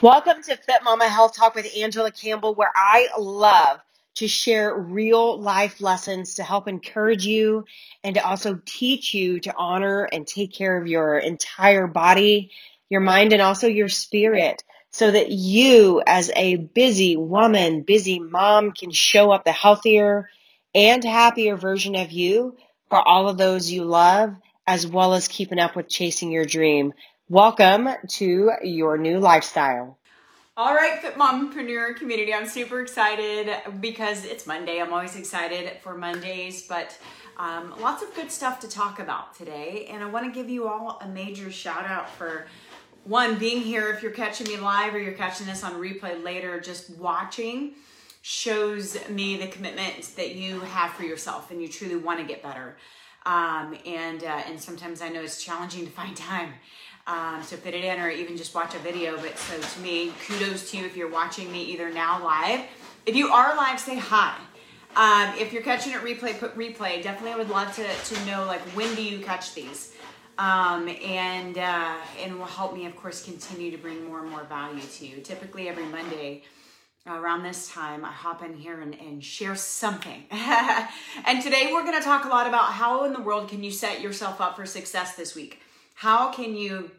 Welcome to Fit Mama Health Talk with Angela Campbell, where I love to share real life lessons to help encourage you and to also teach you to honor and take care of your entire body, your mind, and also your spirit so that you, as a busy woman, busy mom, can show up the healthier and happier version of you for all of those you love, as well as keeping up with chasing your dream. Welcome to your new lifestyle. All right, Fit Mompreneur community, I'm super excited because it's Monday. I'm always excited for Mondays, but um, lots of good stuff to talk about today. And I want to give you all a major shout out for one, being here. If you're catching me live or you're catching this on replay later, just watching shows me the commitment that you have for yourself and you truly want to get better. Um, and uh, and sometimes I know it's challenging to find time um, to fit it in or even just watch a video. But so to me, kudos to you if you're watching me either now live. If you are live, say hi. Um, if you're catching it replay, put replay. Definitely, I would love to, to know like when do you catch these, um, and uh, and will help me, of course, continue to bring more and more value to you. Typically, every Monday around this time, I hop in here and, and share something. and today, we're going to talk a lot about how in the world can you set yourself up for success this week. How can you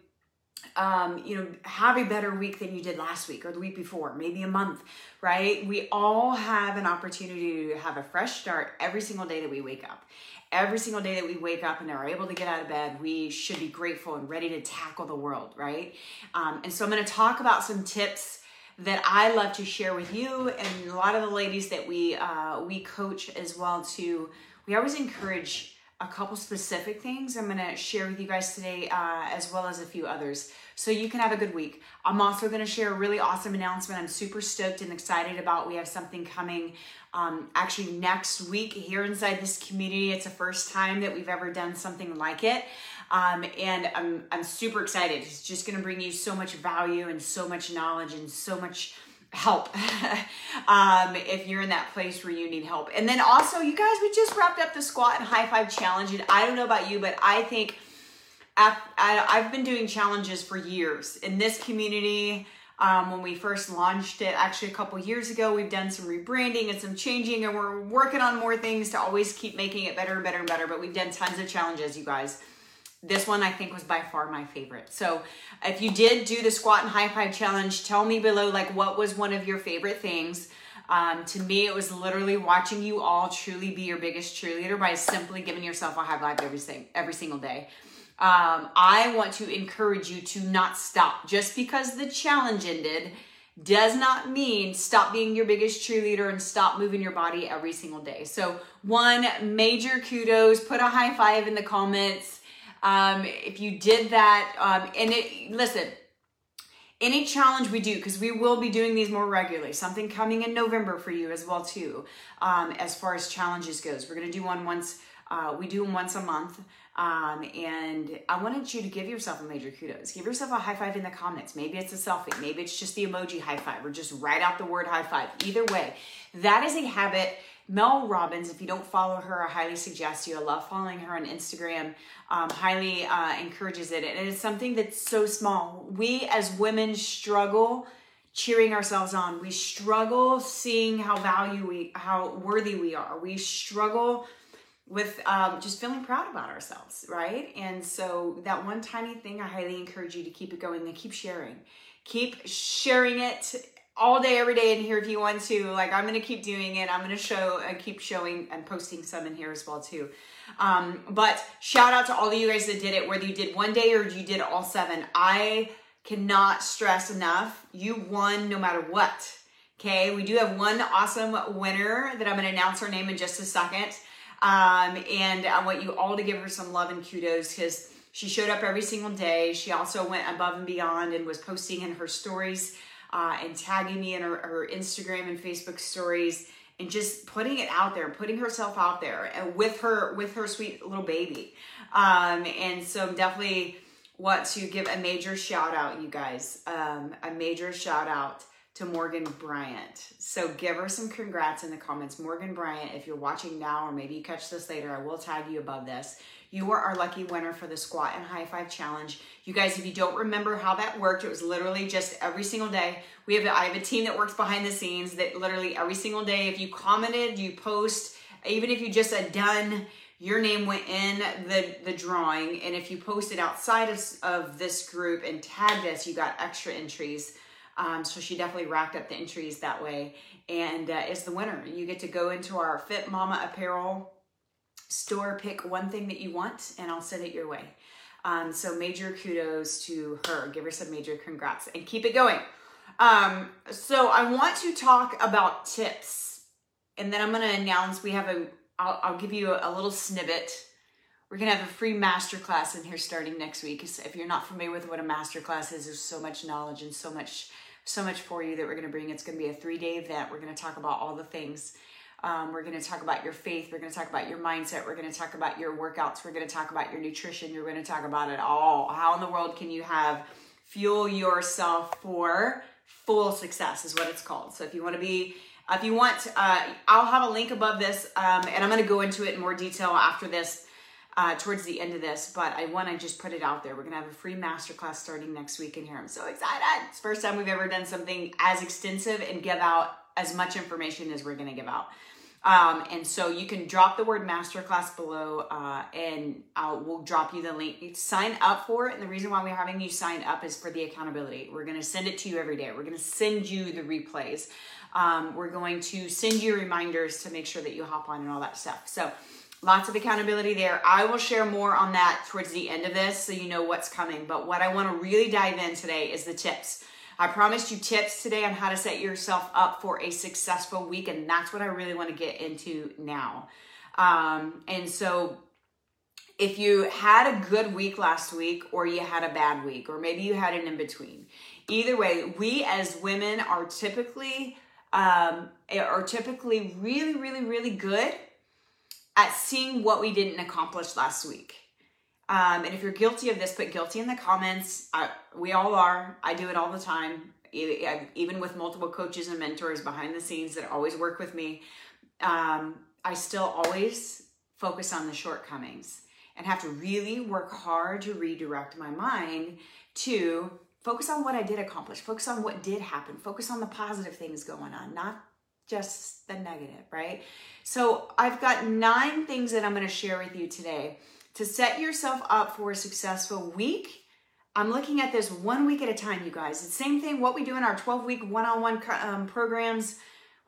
um, you know, have a better week than you did last week or the week before, maybe a month, right? We all have an opportunity to have a fresh start every single day that we wake up. Every single day that we wake up and are able to get out of bed, we should be grateful and ready to tackle the world, right? Um, and so I'm going to talk about some tips that I love to share with you and a lot of the ladies that we uh, we coach as well too. We always encourage a couple specific things I'm going to share with you guys today, uh, as well as a few others, so you can have a good week. I'm also going to share a really awesome announcement I'm super stoked and excited about. We have something coming um, actually next week here inside this community. It's the first time that we've ever done something like it. Um, and I'm, I'm super excited. It's just going to bring you so much value and so much knowledge and so much help um, if you're in that place where you need help. And then also, you guys, we just wrapped up the squat and high five challenge. And I don't know about you, but I think I've been doing challenges for years in this community. Um, when we first launched it, actually a couple years ago, we've done some rebranding and some changing, and we're working on more things to always keep making it better and better and better. But we've done tons of challenges, you guys. This one I think was by far my favorite. So if you did do the squat and high five challenge, tell me below like what was one of your favorite things. Um, to me, it was literally watching you all truly be your biggest cheerleader by simply giving yourself a high five every, every single day. Um, I want to encourage you to not stop. Just because the challenge ended does not mean stop being your biggest cheerleader and stop moving your body every single day. So, one major kudos, put a high five in the comments um, if you did that, um, and it, listen, any challenge we do because we will be doing these more regularly something coming in november for you as well too um, as far as challenges goes. We're going to do one once uh, we do them once a month um, and i wanted you to give yourself a major kudos. Give yourself a high five in the comments. Maybe it's a selfie. Maybe it's just the emoji high five or just write out the word high five. Either way that is a habit Mel Robbins, if you don't follow her, I highly suggest you. I love following her on Instagram. Um, highly uh, encourages it. And it's something that's so small. We as women struggle cheering ourselves on. We struggle seeing how value we, how worthy we are. We struggle with um, just feeling proud about ourselves, right? And so that one tiny thing, I highly encourage you to keep it going and keep sharing. Keep sharing it all day, every day in here if you want to. Like I'm gonna keep doing it. I'm gonna show and keep showing and posting some in here as well too. Um, but shout out to all of you guys that did it, whether you did one day or you did all seven. I cannot stress enough. You won no matter what. Okay, we do have one awesome winner that I'm gonna announce her name in just a second. Um, and I want you all to give her some love and kudos because she showed up every single day. She also went above and beyond and was posting in her stories uh, and tagging me in her, her Instagram and Facebook stories and just putting it out there, putting herself out there and with her with her sweet little baby. Um, and so definitely want to give a major shout out, you guys, um, a major shout out to Morgan Bryant. So give her some congrats in the comments. Morgan Bryant, if you're watching now or maybe you catch this later, I will tag you above this. You are our lucky winner for the squat and high five challenge. You guys, if you don't remember how that worked, it was literally just every single day. We have I have a team that works behind the scenes that literally every single day, if you commented, you post, even if you just said done, your name went in the, the drawing. And if you posted outside of, of this group and tagged us, you got extra entries. Um, so she definitely racked up the entries that way and uh, is the winner. You get to go into our Fit Mama apparel store, pick one thing that you want, and I'll send it your way. Um, so major kudos to her. Give her some major congrats and keep it going. Um, so I want to talk about tips, and then I'm going to announce we have a. I'll, I'll give you a, a little snippet. We're gonna have a free masterclass in here starting next week. If you're not familiar with what a masterclass is, there's so much knowledge and so much so much for you that we're going to bring. It's going to be a three day event. We're going to talk about all the things. Um, we're going to talk about your faith. We're going to talk about your mindset. We're going to talk about your workouts. We're going to talk about your nutrition. You're going to talk about it all. How in the world can you have fuel yourself for full success is what it's called. So if you want to be, if you want, uh, I'll have a link above this, um, and I'm going to go into it in more detail after this uh, towards the end of this, but I want to just put it out there. We're going to have a free masterclass starting next week in here. I'm so excited. It's first time we've ever done something as extensive and give out as much information as we're going to give out. Um, and so you can drop the word masterclass below uh, and I'll, we'll drop you the link. You sign up for it. And the reason why we're having you sign up is for the accountability. We're going to send it to you every day. We're going to send you the replays. Um, we're going to send you reminders to make sure that you hop on and all that stuff. So Lots of accountability there. I will share more on that towards the end of this so you know what's coming. But what I want to really dive in today is the tips. I promised you tips today on how to set yourself up for a successful week, and that's what I really want to get into now. Um, and so, if you had a good week last week, or you had a bad week, or maybe you had an in between, either way, we as women are typically um, are typically really, really, really good at seeing what we didn't accomplish last week. Um, and if you're guilty of this, put guilty in the comments. I, we all are. I do it all the time, even with multiple coaches and mentors behind the scenes that always work with me. Um, I still always focus on the shortcomings and have to really work hard to redirect my mind to focus on what I did accomplish, focus on what did happen, focus on the positive things going on, not just the negative, right? So I've got nine things that I'm going to share with you today to set yourself up for a successful week. I'm looking at this one week at a time, you guys. It's the same thing what we do in our 12 week one on one programs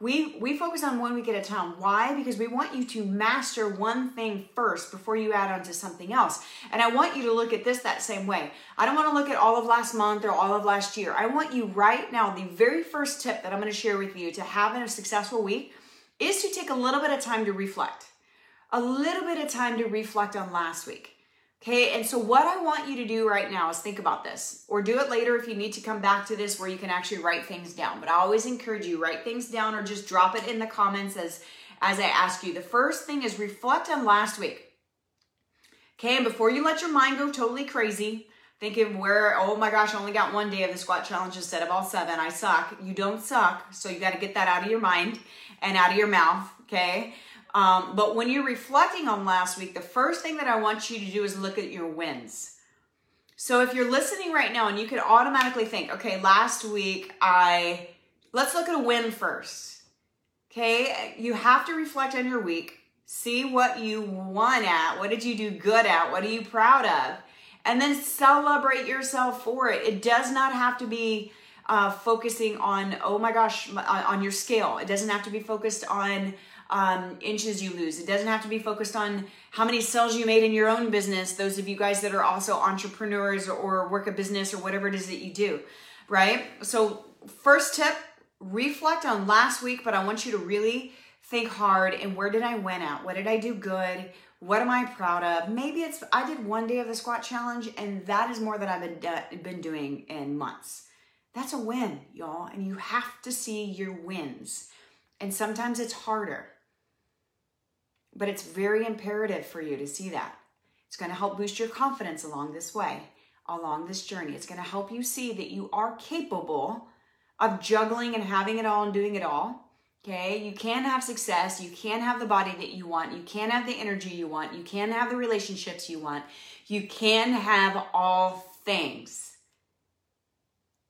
we we focus on one week at a time why? Because we want you to master one thing first before you add on to something else. And i want you to look at this that same way. I don't want to look at all of last month or all of last year. I want you right now the very first tip that i'm going to share with you to having a successful week is to take a little bit of time to reflect. A little bit of time to reflect on last week Okay, and so what I want you to do right now is think about this, or do it later if you need to come back to this where you can actually write things down. But I always encourage you write things down or just drop it in the comments as as I ask you. The first thing is reflect on last week. Okay, and before you let your mind go totally crazy, thinking where oh my gosh, I only got one day of the squat challenge instead of all seven. I suck. You don't suck, so you got to get that out of your mind and out of your mouth. Okay. Um, but when you're reflecting on last week, the first thing that I want you to do is look at your wins. So if you're listening right now and you could automatically think, okay, last week I, let's look at a win first. Okay, you have to reflect on your week, see what you won at, what did you do good at, what are you proud of, and then celebrate yourself for it. It does not have to be uh, focusing on, oh my gosh, on your scale. It doesn't have to be focused on um, inches you lose. It doesn't have to be focused on how many sales you made in your own business. Those of you guys that are also entrepreneurs or, or work a business or whatever it is that you do, right? So, first tip reflect on last week, but I want you to really think hard and where did I win at? What did I do good? What am I proud of? Maybe it's I did one day of the squat challenge and that is more than I've been, uh, been doing in months. That's a win, y'all, and you have to see your wins. And sometimes it's harder. But it's very imperative for you to see that. It's going to help boost your confidence along this way, along this journey. It's going to help you see that you are capable of juggling and having it all and doing it all. Okay, you can have success, you can have the body that you want, you can have the energy you want, you can have the relationships you want, you can have all things.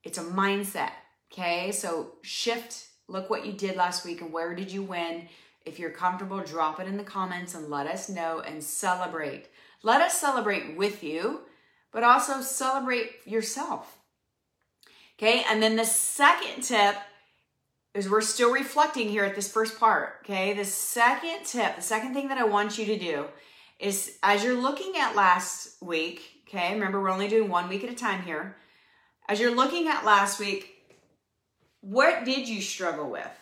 It's a mindset. Okay, so shift, look what you did last week and where did you win. If you're comfortable, drop it in the comments and let us know and celebrate. Let us celebrate with you, but also celebrate yourself. Okay, and then the second tip is we're still reflecting here at this first part. Okay, the second tip, the second thing that I want you to do is as you're looking at last week, okay, remember we're only doing one week at a time here. As you're looking at last week, what did you struggle with?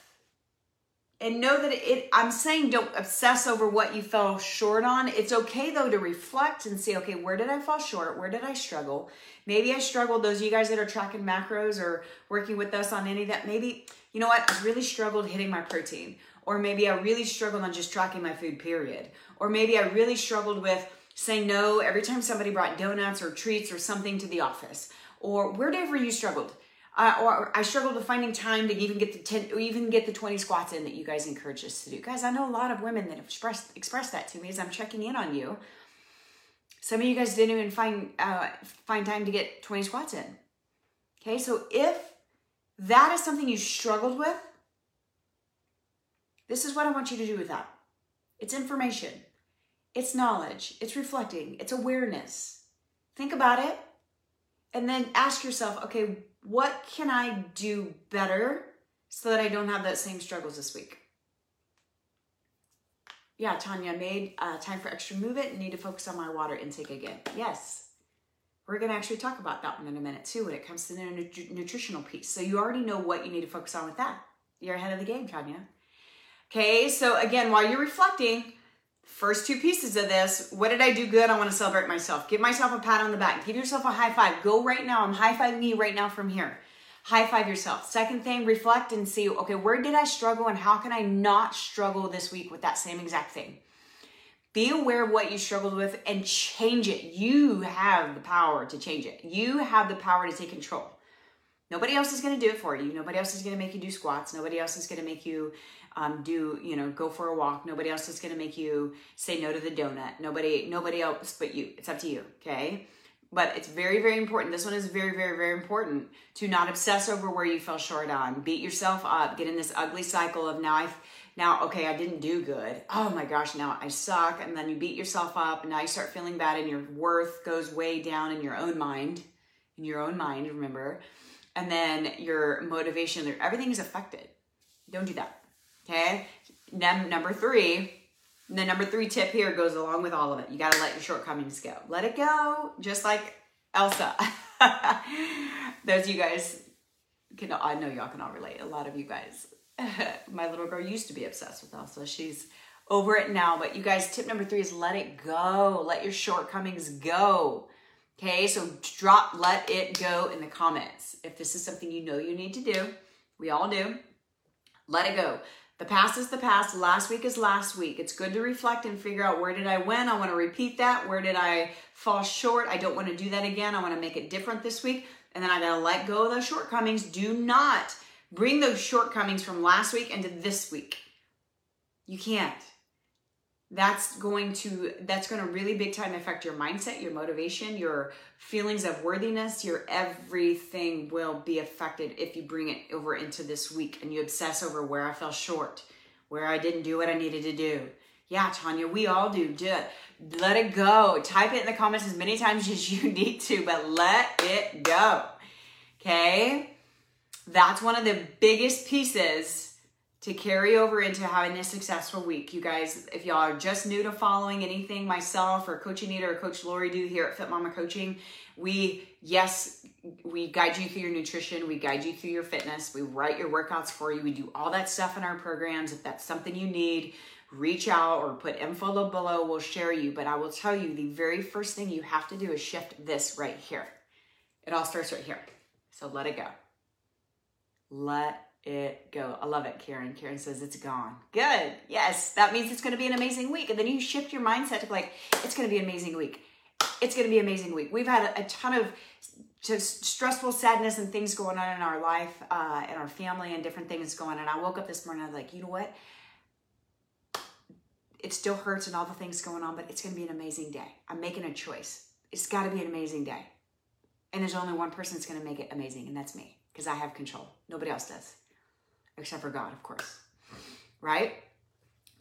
And know that it i'm saying don't obsess over what you fell short on. It's okay though to reflect and see okay where did i fall short? Where did i struggle? Maybe i struggled those of you guys that are tracking macros or working with us on any of that maybe you know what? I really struggled hitting my protein. Or maybe i really struggled on just tracking my food period. Or maybe i really struggled with saying no every time somebody brought donuts or treats or something to the office. Or wherever you struggled uh, or I struggled with finding time to even get the 10 or even get the 20 squats in that you guys encourage us to do. Guys, I know a lot of women that have expressed expressed that to me as I'm checking in on you. Some of you guys didn't even find uh, find time to get 20 squats in. Okay, so if that is something you struggled with, this is what I want you to do with that. It's information, it's knowledge, it's reflecting, it's awareness. Think about it, and then ask yourself, okay, what can I do better so that I don't have that same struggles this week? Yeah, Tanya made uh, time for extra movement and need to focus on my water intake again. Yes, we're going to actually talk about that one in a minute too when it comes to the nut- nutritional piece. So you already know what you need to focus on with that. You're ahead of the game, Tanya. Okay, so again, while you're reflecting, First two pieces of this. What did I do good? I want to celebrate myself. Give myself a pat on the back. Give yourself a high five. Go right now. I'm high fiving you right now from here. High five yourself. Second thing, reflect and see, okay, where did I struggle and how can I not struggle this week with that same exact thing? Be aware of what you struggled with and change it. You have the power to change it. You have the power to take control. Nobody else is going to do it for you. Nobody else is going to make you do squats. Nobody else is going to make you um, do you know go for a walk. Nobody else is going to make you say no to the donut. Nobody nobody else but you. It's up to you okay? But it's very very important. This one is very very very important to not obsess over where you fell short on. Beat yourself up. Get in this ugly cycle of now i now okay i didn't do good. Oh my gosh now i suck. And then you beat yourself up. And now you start feeling bad and your worth goes way down in your own mind. In your own mind remember and then your motivation everything is affected don't do that Okay. Num- number three, the number three tip here goes along with all of it. You got to let your shortcomings go. Let it go, just like Elsa. Those you guys can, I know y'all can all relate. A lot of you guys. My little girl used to be obsessed with Elsa. She's over it now. But you guys, tip number three is let it go. Let your shortcomings go. Okay, so drop, let it go in the comments. If this is something you know you need to do, we all do, let it go. The past is the past. Last week is last week. It's good to reflect and figure out where did I win? I want to repeat that. Where did I fall short? I don't want to do that again. I want to make it different this week. And then I got to let go of those shortcomings. Do not bring those shortcomings from last week into this week. You can't that's going to that's going to really big time affect your mindset your motivation your feelings of worthiness. Your everything will be affected if you bring it over into this week and you obsess over where i fell short where i didn't do what i needed to do. Yeah tanya we all do. It let it go. Type it in the comments as many times as you need to but let it go. Okay? That's one of the biggest pieces to carry over into having a successful week. You guys, if y'all are just new to following anything myself or Coach Anita or Coach Lori do here at Fit Mama Coaching, we, yes, we guide you through your nutrition, we guide you through your fitness, we write your workouts for you, we do all that stuff in our programs. If that's something you need, reach out or put info below, we'll share you. But I will tell you the very first thing you have to do is shift this right here. It all starts right here. So let it go. Let it go. I love it, Karen. Karen says it's gone. Good. Yes, that means it's going to be an amazing week. And then you shift your mindset to like, it's going to be an amazing week. It's going to be an amazing week. We've had a, a ton of just stressful sadness and things going on in our life uh, and our family and different things going on. And I woke up this morning, I was like, you know what? It still hurts and all the things going on, but it's going to be an amazing day. I'm making a choice. It's got to be an amazing day. And there's only one person that's going to make it amazing, and that's me because I have control. Nobody else does, except for God, of course. Right?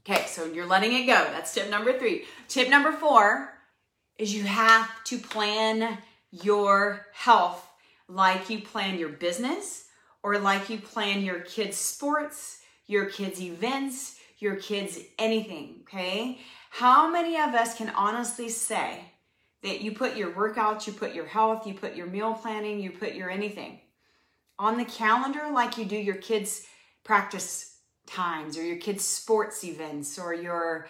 Okay, so you're letting it go. That's tip number three. Tip number four is you have to plan your health like you plan your business or like you plan your kids' sports, your kids' events, your kids' anything, okay? How many of us can honestly say that you put your workouts, you put your health, you put your meal planning, you put your anything on the calendar like you do your kids' practice times or your kids' sports events or your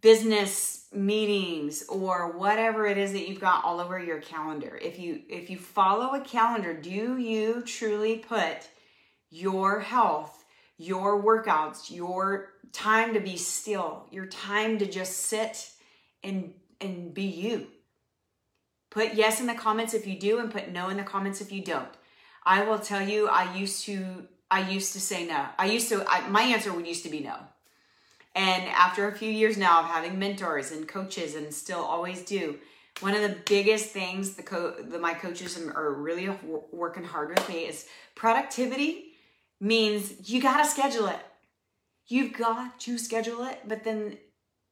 business meetings or whatever it is that you've got all over your calendar. If you if you follow a calendar, do you truly put your health, your workouts, your time to be still, your time to just sit and and be you? Put yes in the comments if you do and put no in the comments if you don't. I will tell you I used to I used to say no. I used to I, my answer would used to be no. And after a few years now of having mentors and coaches and still always do, one of the biggest things the, co- the my coaches are really working hard with me is productivity means you got to schedule it. You've got to schedule it, but then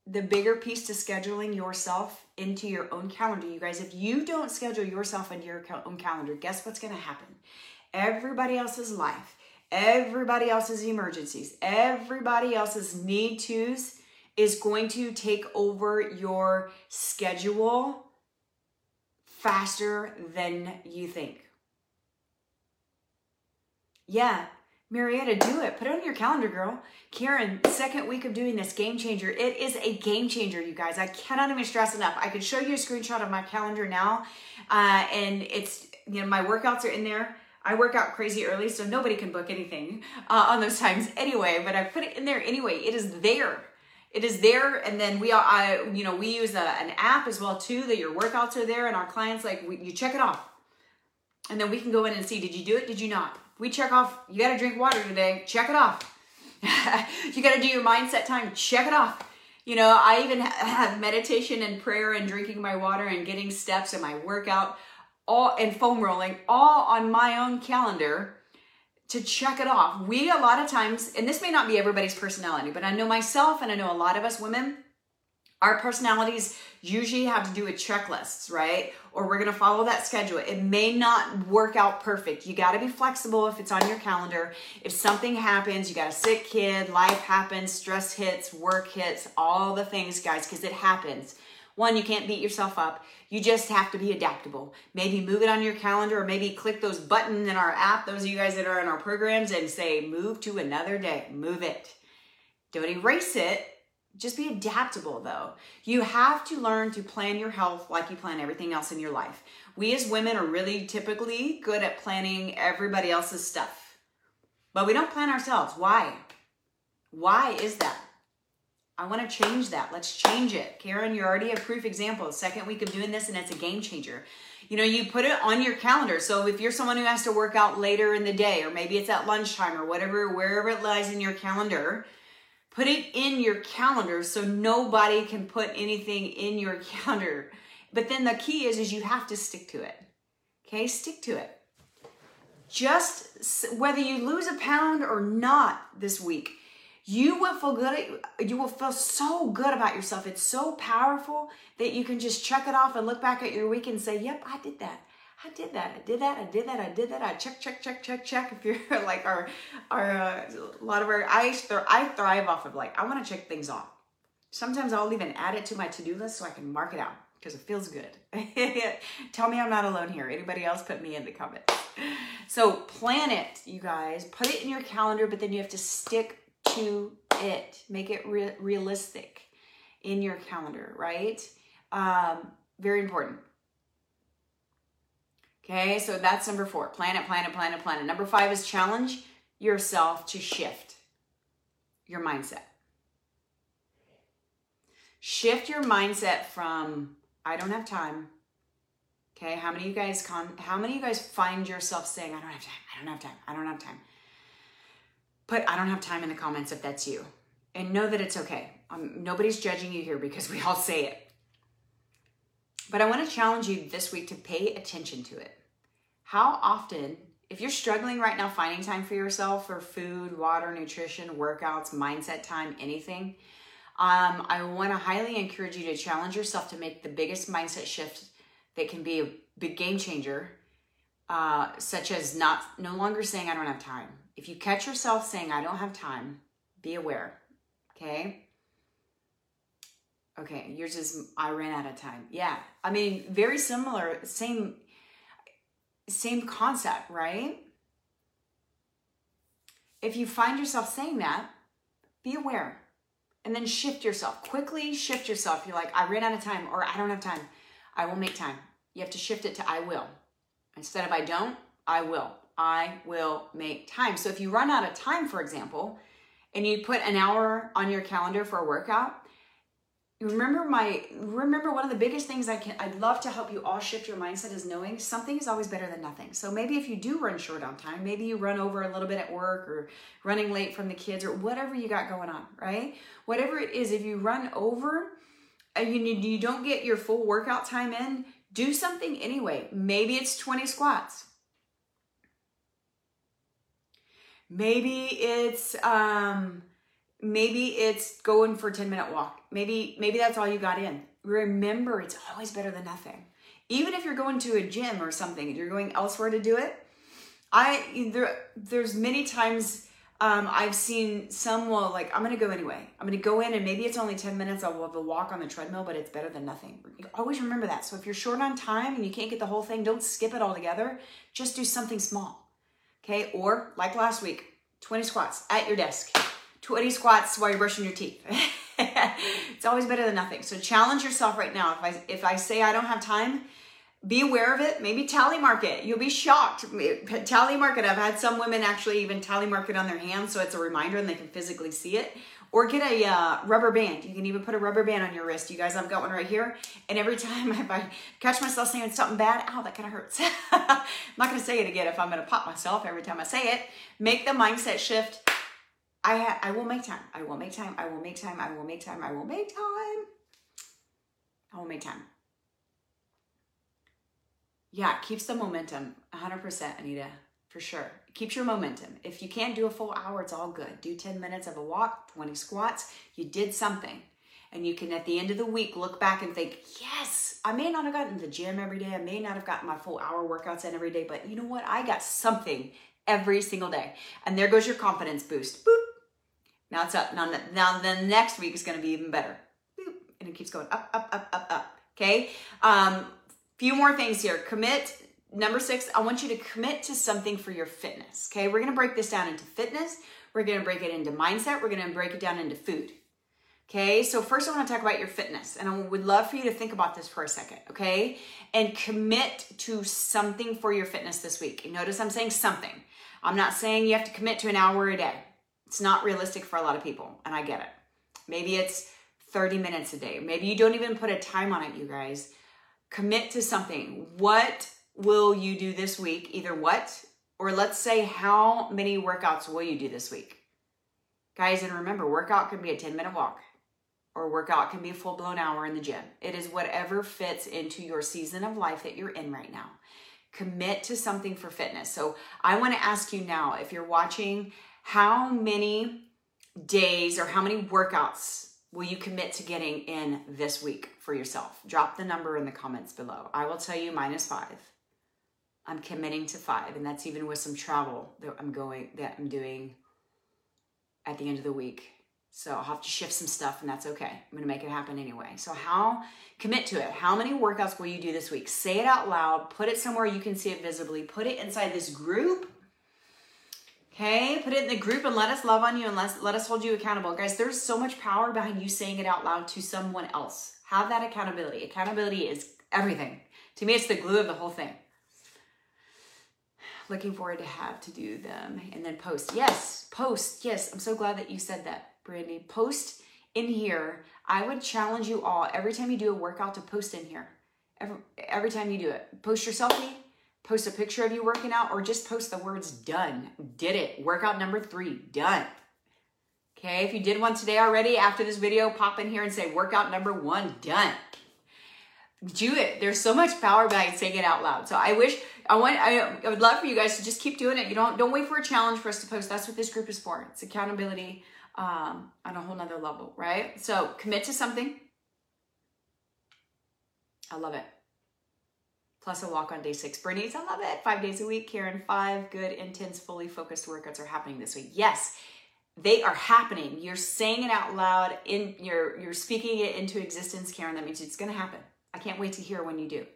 the bigger piece to scheduling yourself into your own calendar, you guys, if you don't schedule yourself into your own calendar, guess what's going to happen? Everybody else's life everybody else's emergencies, everybody else's need tos is going to take over your schedule faster than you think. Yeah, Marietta, do it. Put it on your calendar, girl. Karen, second week of doing this game changer. It is a game changer, you guys. I cannot even stress enough. I could show you a screenshot of my calendar now, uh, and it's you know my workouts are in there. I work out crazy early, so nobody can book anything uh, on those times anyway. But I put it in there anyway. It is there. It is there, and then we, I, you know, we use a, an app as well too. That your workouts are there, and our clients like we, you check it off, and then we can go in and see. Did you do it? Did you not? We check off. You got to drink water today. Check it off. you got to do your mindset time. Check it off. You know, I even have meditation and prayer and drinking my water and getting steps in my workout all and foam rolling all on my own calendar to check it off. We a lot of times, and this may not be everybody's personality, but I know myself and I know a lot of us women, our personalities usually have to do with checklists, right? Or we're gonna follow that schedule. It may not work out perfect. You gotta be flexible if it's on your calendar. If something happens, you got a sick kid, life happens, stress hits, work hits, all the things, guys, because it happens. One, you can't beat yourself up. You just have to be adaptable. Maybe move it on your calendar or maybe click those buttons in our app, those of you guys that are in our programs, and say, move to another day. Move it. Don't erase it. Just be adaptable though. You have to learn to plan your health like you plan everything else in your life. We as women are really typically good at planning everybody else's stuff, but we don't plan ourselves. Why? Why is that? I want to change that. Let's change it. Karen, you're already a proof example. Second week of doing this, and it's a game changer. You know, you put it on your calendar. So if you're someone who has to work out later in the day, or maybe it's at lunchtime or whatever, wherever it lies in your calendar, put it in your calendar so nobody can put anything in your calendar. But then the key is, is you have to stick to it. Okay, stick to it. Just whether you lose a pound or not this week, you will feel good you will feel so good about yourself. It's so powerful that you can just check it off and look back at your week and say yep i did that. I did that. I did that. I did that. I did that. I check check check check check. If you're like our our uh, a lot of our i i thrive off of like i want to check things off. Sometimes i'll even add it to my to-do list so i can mark it out because it feels good. Tell me i'm not alone here. Anybody else put me in the comments? So plan it you guys. Put it in your calendar but then you have to stick to it. Make it re- realistic in your calendar, right? Um, very important. Okay, so that's number four. Plan it, plan it, plan it, plan it. Number five is challenge yourself to shift your mindset. Shift your mindset from I don't have time Okay, how many of you guys con- how many of you guys find yourself saying, I don't have time, I don't have time, I don't have time? Put I don't have time in the comments if that's you. And know that it's okay. Um, nobody's judging you here because we all say it. But I want to challenge you this week to pay attention to it. How often, if you're struggling right now finding time for yourself for food, water, nutrition, workouts, mindset time, anything, um, I want to highly encourage you to challenge yourself to make the biggest mindset shift that can be a big game changer, uh, such as not no longer saying I don't have time. If you catch yourself saying I don't have time, be aware. Okay. Okay, yours is I ran out of time. Yeah. I mean, very similar, same same concept, right? If you find yourself saying that, be aware and then shift yourself. Quickly shift yourself. You're like, I ran out of time or I don't have time. I will make time. You have to shift it to I will. Instead of I don't, I will. I will make time. So if you run out of time, for example, and you put an hour on your calendar for a workout, remember my remember one of the biggest things i can i'd love to help you all shift your mindset is knowing something is always better than nothing. So maybe if you do run short on time maybe you run over a little bit at work or running late from the kids or whatever you got going on right? Whatever it is if you run over uh, and you, you don't get your full workout time in do something anyway. Maybe it's 20 squats maybe it's um maybe it's going for a 10 minute walk maybe maybe that's all you got in remember it's always better than nothing even if you're going to a gym or something you're going elsewhere to do it i there there's many times um, I've seen some will like, I'm gonna go anyway. I'm gonna go in and maybe it's only 10 minutes. I'll have a walk on the treadmill, but it's better than nothing. Always remember that. So if you're short on time and you can't get the whole thing, don't skip it all together. Just do something small. Okay. Or like last week, 20 squats at your desk. 20 squats while you're brushing your teeth. it's always better than nothing. So challenge yourself right now. If I if I say I don't have time, be aware of it. Maybe tally mark it. You'll be shocked. Tally mark it. I've had some women actually even tally mark it on their hands so it's a reminder and they can physically see it. Or get a uh, rubber band. You can even put a rubber band on your wrist. You guys, I've got one right here. And every time if I catch myself saying something bad, ow, that kind of hurts. I'm not going to say it again if I'm going to pop myself every time I say it. Make the mindset shift I ha- I will make time. I will make time. I will make time. I will make time. I will make time. I will make time. Yeah, keeps the momentum. 100%, Anita, for sure. Keeps your momentum. If you can't do a full hour, it's all good. Do 10 minutes of a walk, 20 squats. You did something. And you can, at the end of the week, look back and think, yes, I may not have gotten to the gym every day. I may not have gotten my full hour workouts in every day, but you know what? I got something every single day. And there goes your confidence boost. Boop now it's up. Now, now the next week is going to be even better. Boop, and it keeps going up, up, up, up, up. Okay. Um, few more things here. Commit. Number six, I want you to commit to something for your fitness. Okay. We're to break this down into fitness. We're to break it into mindset. We're to break it down into food. Okay, so first I want to talk about your fitness, and I would love for you to think about this for a second, okay? And commit to something for your fitness this week. Notice I'm saying something. I'm not saying you have to commit to an hour a day. It's not realistic for a lot of people, and I get it. Maybe it's 30 minutes a day. Maybe you don't even put a time on it, you guys. Commit to something. What will you do this week? Either what, or let's say, how many workouts will you do this week? Guys, and remember, workout can be a 10 minute walk, or workout can be a full blown hour in the gym. It is whatever fits into your season of life that you're in right now. Commit to something for fitness. So I want to ask you now if you're watching how many days or how many workouts will you commit to getting in this week for yourself? Drop the number in the comments below. I will tell you five. I'm committing to five, and that's even with some travel that I'm going that I'm doing at the end of the week. So I'll have to shift some stuff, and that's okay. I'm gonna make it happen anyway. So how commit to it? How many workouts will you do this week? Say it out loud, put it somewhere you can see it visibly, put it inside this group Okay, put it in the group and let us love on you and let, let us hold you accountable. Guys, there's so much power behind you saying it out loud to someone else. Have that accountability. Accountability is everything. To me, it's the glue of the whole thing. Looking forward to have to do them and then post. Yes, post. Yes, I'm so glad that you said that, Brandy. Post in here. I would challenge you all every time you do a workout to post in here every, every time you do it. Post your selfie, post a picture of you working out, or just post the words done. Did it. Workout number three, done. Okay, if you did one today already, after this video, pop in here and say workout number one, done. Do it. There's so much power behind saying it out loud. So I wish I want I, I would love for you guys to just keep doing it. You don't don't wait for a challenge for us to post. That's what this group is for. It's accountability um, on a whole nother level, right? So commit to something. I love it. Plus a walk on day six. Bernice, I love it. Five days a week. Karen, five good, intense, fully focused workouts are happening this week. Yes, they are happening. You're saying it out loud. In you're you're speaking it into existence, Karen. That means it's to happen. I can't wait to hear when you do.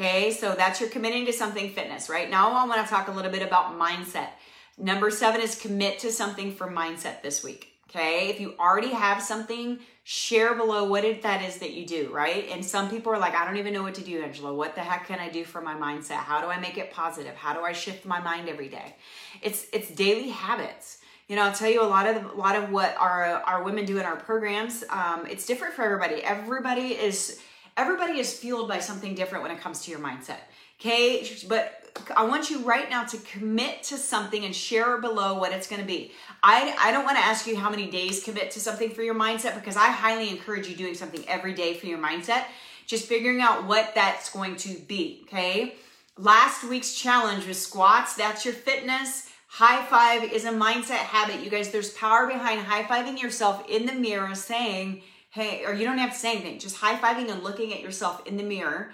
Okay, so that's your committing to something fitness. Right now, I want to talk a little bit about mindset. Number seven is commit to something for mindset this week. Okay, if you already have something, share below what it, that is that you do, right? And some people are like, I don't even know what to do, Angela. What the heck can I do for my mindset? How do I make it positive? How do I shift my mind every day? It's it's daily habits. You know, I'll tell you a lot of a lot of what our our women do in our programs. Um, it's different for everybody. Everybody is everybody is fueled by something different when it comes to your mindset. Okay, but I want you right now to commit to something and share below what it's going to be. I, I don't want to ask you how many days commit to something for your mindset because I highly encourage you doing something every day for your mindset. Just figuring out what that's going to be. Okay. Last week's challenge was squats. That's your fitness. High five is a mindset habit. You guys, there's power behind high fiving yourself in the mirror saying, hey, or you don't have to say anything, just high fiving and looking at yourself in the mirror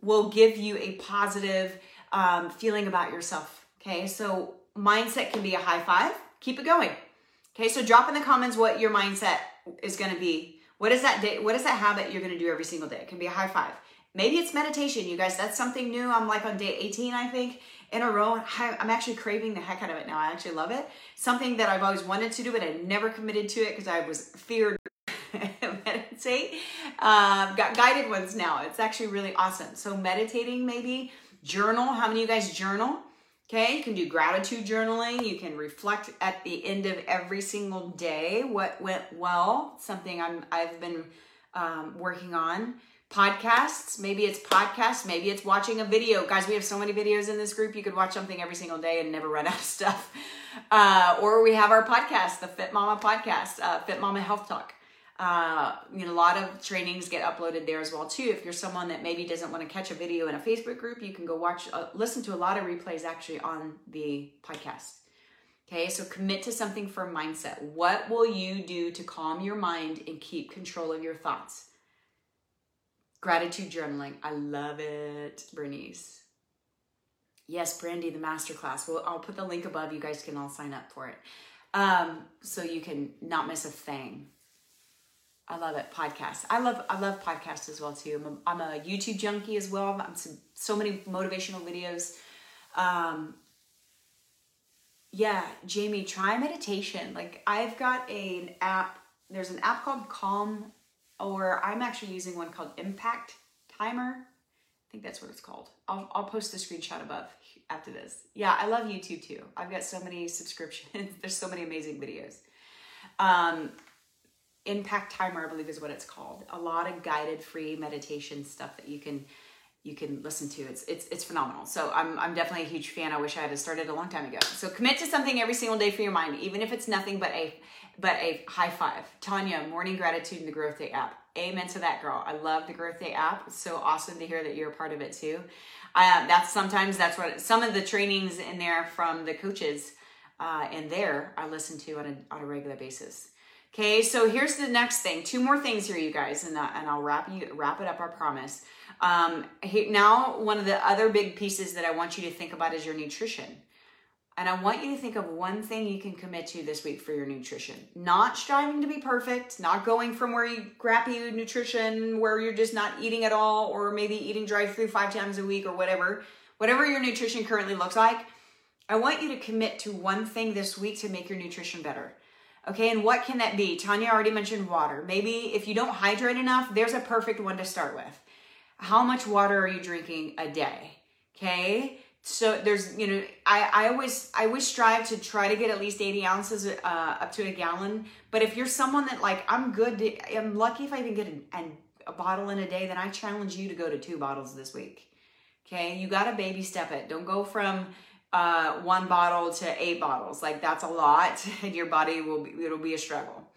will give you a positive um, feeling about yourself. Okay, so mindset can be a high five. Keep it going. Okay, so drop in the comments what your mindset is going to be. What is that day? What is that habit you're going to do every single day? It can be a high five. Maybe it's meditation, you guys. That's something new. I'm like on day 18, I think, in a row. I'm actually craving the heck out of it now. I actually love it. Something that I've always wanted to do, but I never committed to it because I was feared meditate. Um, got guided ones now. It's actually really awesome. So meditating, maybe journal. How many of you guys journal? Okay, you can do gratitude journaling. You can reflect at the end of every single day what went well. Something I'm I've been um, working on. Podcasts. Maybe it's podcasts. Maybe it's watching a video. Guys, we have so many videos in this group. You could watch something every single day and never run out of stuff. Uh, or we have our podcast, the Fit Mama podcast, uh, Fit Mama Health Talk. Uh, you know, a lot of trainings get uploaded there as well too. If you're someone that maybe doesn't want to catch a video in a Facebook group, you can go watch, uh, listen to a lot of replays actually on the podcast. Okay, so commit to something for mindset. What will you do to calm your mind and keep control of your thoughts? Gratitude journaling. I love it, Bernice. Yes, Brandy, the masterclass. Well, I'll put the link above. You guys can all sign up for it. Um, so you can not miss a thing. I love it. Podcasts. I love I love podcasts as well too. I'm a, I'm a YouTube junkie as well. I'm some, so many motivational videos. Um, yeah, Jamie, try meditation. Like I've got a, an app. There's an app called Calm, or I'm actually using one called Impact Timer. I think that's what it's called. I'll I'll post the screenshot above after this. Yeah, I love YouTube too. I've got so many subscriptions. There's so many amazing videos. Um, impact timer i believe is what it's called. A lot of guided free meditation stuff that you can you can listen to. It's it's it's phenomenal. So i'm i'm definitely a huge fan. I wish i had started a long time ago. So commit to something every single day for your mind even if it's nothing but a but a high five. Tanya morning gratitude in the GrowthDay app. Amen to that girl. I love the GrowthDay app. It's so awesome to hear that you're a part of it too. Uh, that's sometimes that's what some of the trainings in there from the coaches uh, in there i listen to on a, on a regular basis Okay, so here's the next thing. Two more things here, you guys, and, uh, and I'll wrap you wrap it up. I promise. Um, now, one of the other big pieces that I want you to think about is your nutrition. And I want you to think of one thing you can commit to this week for your nutrition. Not striving to be perfect, not going from where you crappy nutrition where you're just not eating at all, or maybe eating drive through five times a week or whatever. Whatever your nutrition currently looks like, I want you to commit to one thing this week to make your nutrition better. Okay, and what can that be? Tanya already mentioned water. Maybe if you don't hydrate enough, there's a perfect one to start with. How much water are you drinking a day? Okay, so there's you know I, I always I always strive to try to get at least 80 ounces uh, up to a gallon. But if you're someone that like I'm good, to, I'm lucky if I even get an a bottle in a day, then I challenge you to go to two bottles this week. Okay, you got to baby step it. Don't go from uh, one bottle to eight bottles. Like that's a lot, and your body will be, it'll be a struggle.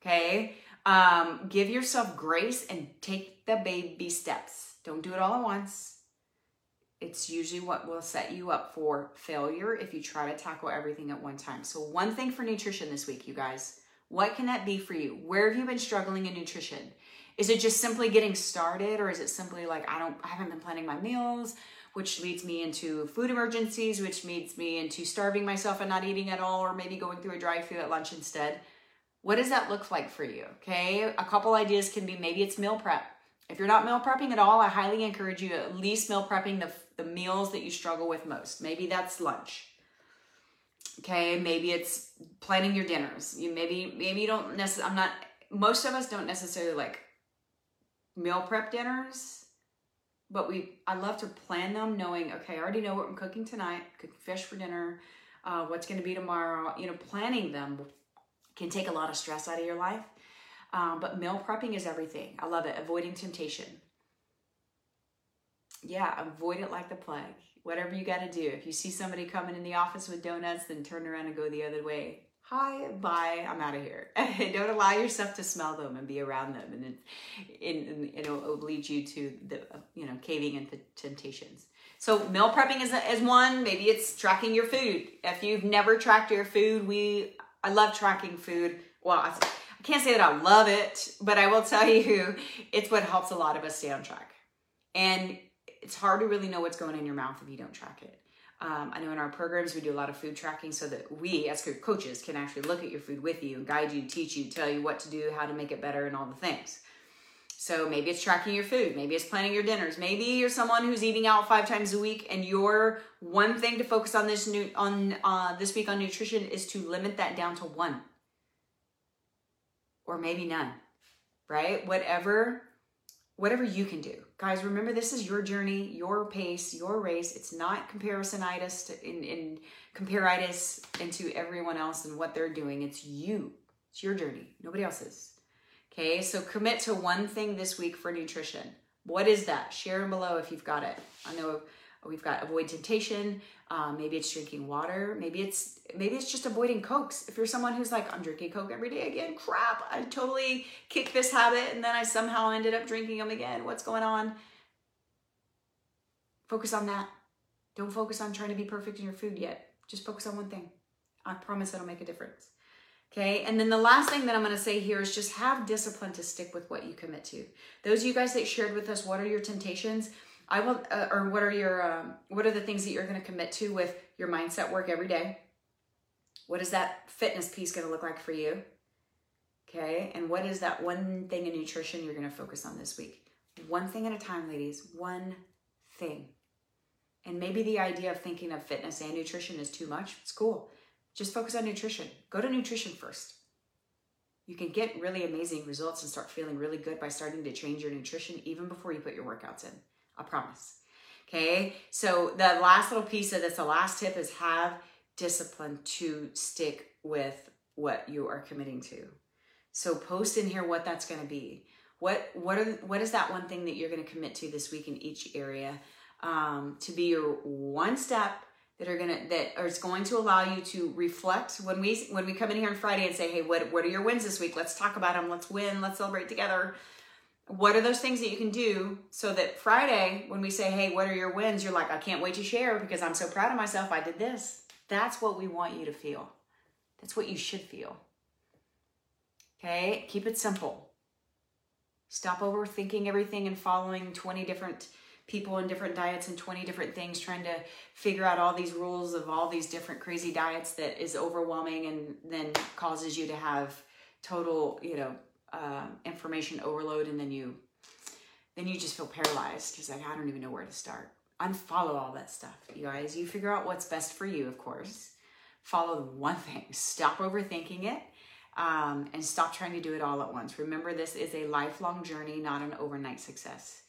Okay, um, give yourself grace and take the baby steps. Don't do it all at once. It's usually what will set you up for failure if you try to tackle everything at one time. So, one thing for nutrition this week, you guys. What can that be for you? Where have you been struggling in nutrition? Is it just simply getting started, or is it simply like I don't, I haven't been planning my meals, which leads me into food emergencies, which leads me into starving myself and not eating at all, or maybe going through a drive-through at lunch instead? What does that look like for you? Okay, a couple ideas can be maybe it's meal prep. If you're not meal prepping at all, I highly encourage you at least meal prepping the, the meals that you struggle with most. Maybe that's lunch. Okay, maybe it's planning your dinners. You maybe maybe you don't necessarily. I'm not. Most of us don't necessarily like meal prep dinners, but we. I love to plan them, knowing okay, I already know what I'm cooking tonight. Cooking fish for dinner. Uh, what's going to be tomorrow? You know, planning them can take a lot of stress out of your life. Um, but meal prepping is everything. I love it. Avoiding temptation. Yeah, avoid it like the plague. Whatever you got to do. If you see somebody coming in the office with donuts, then turn around and go the other way. Hi, bye, I'm out of here. Don't allow yourself to smell them and be around them, and it, it'll lead you to the you know caving into temptations. So meal prepping is, is one. Maybe it's tracking your food. If you've never tracked your food, we I love tracking food. Well, I, I can't say that I love it, but I will tell you, it's what helps a lot of us stay on track. And it's hard to really know what's going in your mouth if you don't track it. Um, I know in our programs we do a lot of food tracking so that we, as coaches, can actually look at your food with you and guide you, teach you, tell you what to do, how to make it better, and all the things. So maybe it's tracking your food, maybe it's planning your dinners, maybe you're someone who's eating out five times a week, and your one thing to focus on this new on uh, this week on nutrition is to limit that down to one, or maybe none, right? Whatever whatever you can do. Guys, remember this is your journey, your pace, your race. It's not comparisonitis to, in, in comparitis into everyone else and what they're doing. It's you. It's your journey, nobody else's. Okay, so commit to one thing this week for nutrition. What is that? Share below if you've got it. I know we've got avoid temptation, um, maybe it's drinking water. Maybe it's maybe it's just avoiding cokes. If you're someone who's like, I'm drinking coke every day again, crap! I totally kicked this habit, and then I somehow ended up drinking them again. What's going on? Focus on that. Don't focus on trying to be perfect in your food yet. Just focus on one thing. I promise it'll make a difference. Okay, and then the last thing that I'm going to say here is just have discipline to stick with what you commit to. Those of you guys that shared with us, what are your temptations? I will, uh, or what are your, um, what are the things that you're going to commit to with your mindset work every day? What is that fitness piece going to look like for you? Okay. And what is that one thing in nutrition you're going to focus on this week? One thing at a time, ladies. One thing. And maybe the idea of thinking of fitness and nutrition is too much. It's cool. Just focus on nutrition. Go to nutrition first. You can get really amazing results and start feeling really good by starting to change your nutrition even before you put your workouts in. I promise. Okay, so the last little piece of this, the last tip is have discipline to stick with what you are committing to. So post in here what that's going to be. What what are what is that one thing that you're going to commit to this week in each area um, to be your one step that are gonna that is going to allow you to reflect when we when we come in here on Friday and say, hey, what what are your wins this week? Let's talk about them. Let's win. Let's celebrate together what are those things that you can do so that Friday, when we say, hey, what are your wins? You're like, I can't wait to share because I'm so proud of myself. I did this. That's what we want you to feel. That's what you should feel. Okay, keep it simple. Stop overthinking everything and following 20 different people and different diets and 20 different things, trying to figure out all these rules of all these different crazy diets that is overwhelming and then causes you to have total, you know, uh, information overload and then you then you just feel paralyzed because like i don't even know where to start. Unfollow all that stuff you guys. You figure out what's best for you of course. Follow one thing. Stop overthinking it um, and stop trying to do it all at once. Remember this is a lifelong journey not an overnight success.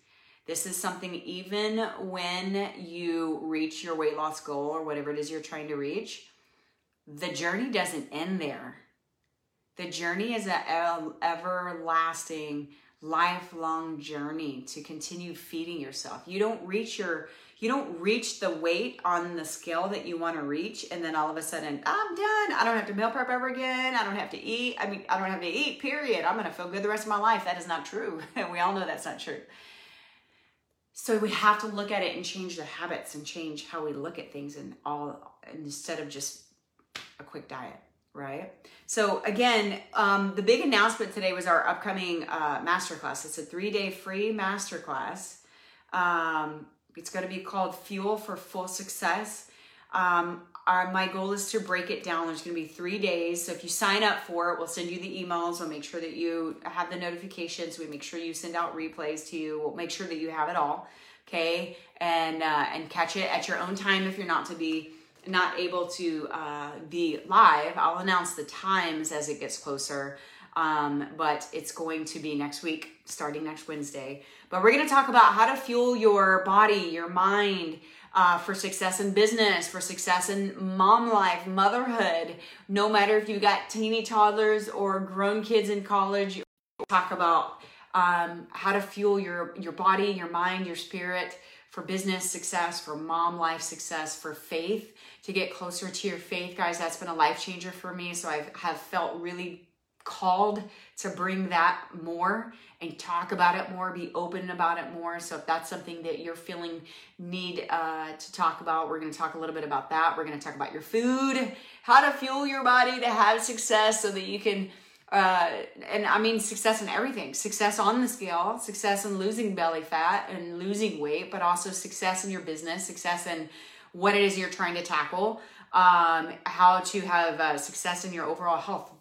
This is something even when you reach your weight loss goal or whatever it is you're trying to reach the journey doesn't end there the journey is an everlasting, lifelong journey to continue feeding yourself. You don't reach your you don't reach the weight on the scale that you want to reach and then all of a sudden i'm done. I don't have to meal prep ever again. I don't have to eat. I mean i don't have to eat period. I'm going to feel good the rest of my life. That is not true. And we all know that's not true. So we have to look at it and change the habits and change how we look at things and all instead of just a quick diet right? So again, um, the big announcement today was our upcoming uh, masterclass. It's a three-day free masterclass. Um, it's going to be called Fuel for Full Success. Um, our, my goal is to break it down. There's going to be three days. So if you sign up for it, we'll send you the emails. We'll make sure that you have the notifications. We make sure you send out replays to you. We'll make sure that you have it all. Okay, and uh, and catch it at your own time if you're not to be not able to uh, be live, I'll announce the times as it gets closer. Um, but it's going to be next week, starting next Wednesday. But we're going to talk about how to fuel your body, your mind uh, for success in business, for success in mom life, motherhood. No matter if you got teeny toddlers or grown kids in college, talk about um, how to fuel your your body, your mind, your spirit for business success, for mom life success, for faith to get closer to your faith, guys. That's been a life changer for me. So I have felt really called to bring that more and talk about it more, be open about it more. So if that's something that you're feeling need uh, to talk about, we're going to talk a little bit about that. We're going to talk about your food, how to fuel your body to have success so that you can. Uh, and I mean success in everything success on the scale, success in losing belly fat and losing weight, but also success in your business, success in what it is you're trying to tackle, um, how to have uh, success in your overall health.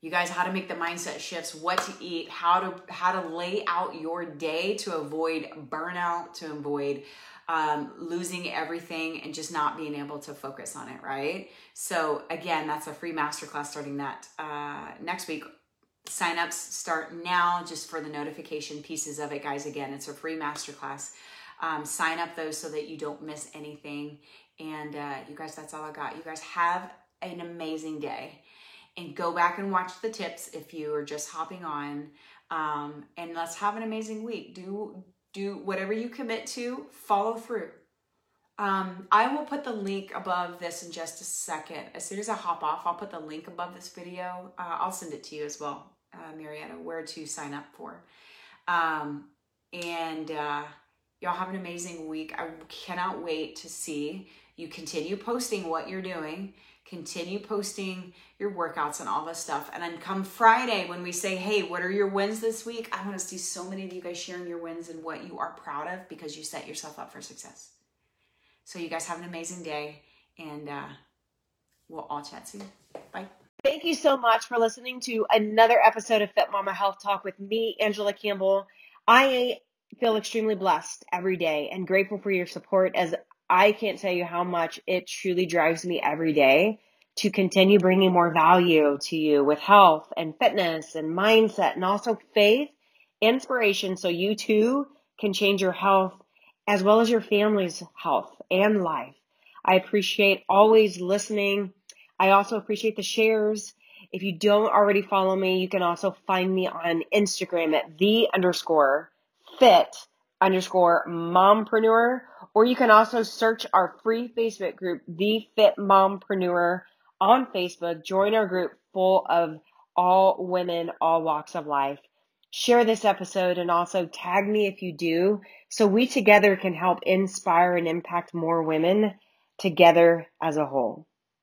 You guys, how to make the mindset shifts, what to eat, how to how to lay out your day to avoid burnout, to avoid um, losing everything and just not being able to focus on it, right? So again, that's a free masterclass starting that uh, next week. Sign-ups start now just for the notification pieces of it, guys. Again, it's a free masterclass. Um, sign up those so that you don't miss anything. And uh, you guys, that's all I got. You guys have an amazing day. And go back and watch the tips if you are just hopping on. Um, and let's have an amazing week. Do do whatever you commit to, follow through. Um, I will put the link above this in just a second. As soon as I hop off, I'll put the link above this video. Uh, I'll send it to you as well, uh, Marietta, where to sign up for. Um, and uh, Y'all have an amazing week. I cannot wait to see you continue posting what you're doing, continue posting your workouts and all this stuff. And then come Friday when we say, hey, what are your wins this week? I want to see so many of you guys sharing your wins and what you are proud of because you set yourself up for success. So, you guys have an amazing day and uh, we'll all chat soon. Bye. Thank you so much for listening to another episode of Fit Mama Health Talk with me, Angela Campbell. I feel extremely blessed every day and grateful for your support as I can't tell you how much it truly drives me every day to continue bringing more value to you with health and fitness and mindset and also faith, inspiration so you too can change your health as well as your family's health and life. I appreciate always listening. I also appreciate the shares. If you don't already follow me, you can also find me on Instagram at the underscore fit underscore mompreneur, or you can also search our free Facebook group, The Fit Mompreneur, on Facebook. Join our group full of all women, all walks of life. Share this episode and also tag me if you do, so we together can help inspire and impact more women together as a whole.